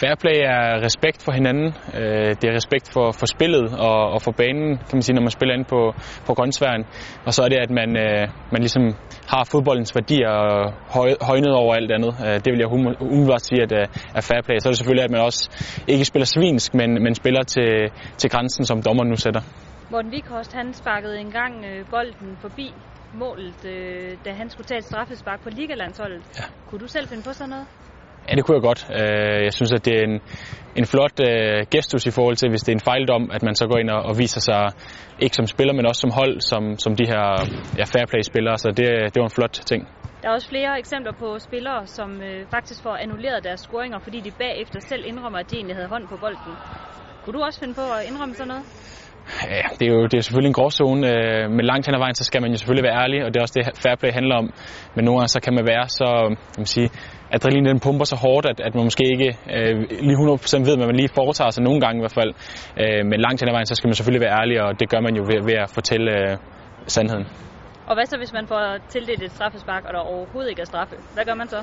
Fair play er respekt for hinanden. Øh, det er respekt for, for spillet og, og for banen, kan man sige, når man spiller ind på, på grøntsværen. Og så er det, at man, øh, man ligesom har fodboldens værdier høj, højnet over alt andet. Øh, det vil jeg umiddelbart sige, at er fair play. Så er det selvfølgelig, at man også ikke spiller svinsk, men, men spiller til, til grænsen, som dommeren nu sætter. Morten Vikhorst, han sparkede engang bolden forbi målet, da han skulle tage et straffespark på Ligalandsholdet. Ja. Kunne du selv finde på sådan noget? Ja, det kunne jeg godt. Øh, jeg synes, at det er en, en flot øh, gestus i forhold til, hvis det er en fejldom, at man så går ind og, og viser sig ikke som spiller, men også som hold, som, som de her ja, fair play-spillere. Så det, det var en flot ting. Der er også flere eksempler på spillere, som øh, faktisk får annulleret deres scoringer, fordi de bagefter selv indrømmer, at de egentlig havde hånd på bolden. Kunne du også finde på at indrømme sådan noget? Ja, det er jo det er selvfølgelig en gråzone, øh, men langt hen ad vejen, så skal man jo selvfølgelig være ærlig, og det er også det, fair play handler om. Men nogle gange, så kan man være så, øh, kan man sige, adrenalin den pumper så hårdt, at, at man måske ikke øh, lige 100% ved, hvad man lige foretager sig nogle gange i hvert fald. Øh, men langt hen ad vejen, så skal man selvfølgelig være ærlig, og det gør man jo ved, ved at fortælle øh, sandheden. Og hvad så, hvis man får tildelt et straffespark, og der overhovedet ikke er straffe? Hvad gør man så?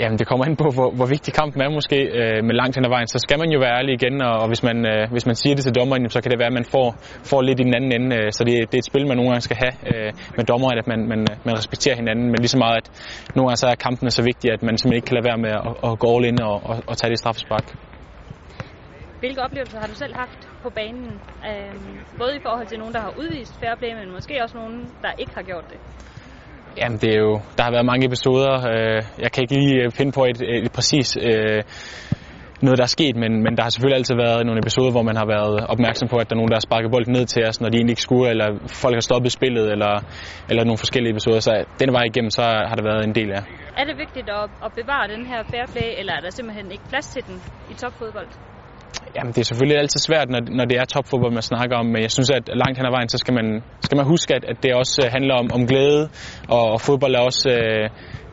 Jamen, det kommer ind på, hvor, hvor vigtig kampen er måske, øh, men langt hen ad vejen, så skal man jo være ærlig igen, og, og hvis, man, øh, hvis man siger det til dommeren, så kan det være, at man får, får lidt i den anden ende. Øh, så det, det er et spil, man nogle gange skal have øh, med dommeren, at man, man, man respekterer hinanden, men lige så meget, at nogle gange så er kampen så vigtig, at man simpelthen ikke kan lade være med at, at gå all in og, og, og tage det straffespark. Hvilke oplevelser har du selv haft på banen? Øh, både i forhold til nogen, der har udvist fair play, men måske også nogen, der ikke har gjort det? Jamen, det er jo, der har været mange episoder. Øh, jeg kan ikke lige øh, finde på et, et, præcis øh, noget, der er sket, men, men der har selvfølgelig altid været nogle episoder, hvor man har været opmærksom på, at der er nogen, der har sparket bolden ned til os, når de egentlig ikke skulle, eller folk har stoppet spillet, eller, eller nogle forskellige episoder. Så den vej igennem, så har der været en del af. Er det vigtigt at, at bevare den her fair play, eller er der simpelthen ikke plads til den i topfodbold? Jamen, det er selvfølgelig altid svært, når, når det er topfodbold, man snakker om, men jeg synes, at langt hen ad vejen, så skal man, skal man huske, at, at det også øh, handler om, om glæde, og, og fodbold er også øh,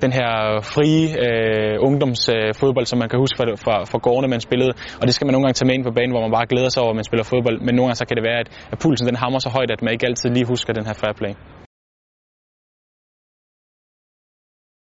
den her frie øh, ungdomsfodbold, øh, som man kan huske fra, fra, fra gårdene, man spillede, og det skal man nogle gange tage med ind på banen, hvor man bare glæder sig over, at man spiller fodbold, men nogle gange så kan det være, at, at pulsen den hammer så højt, at man ikke altid lige husker den her fair play.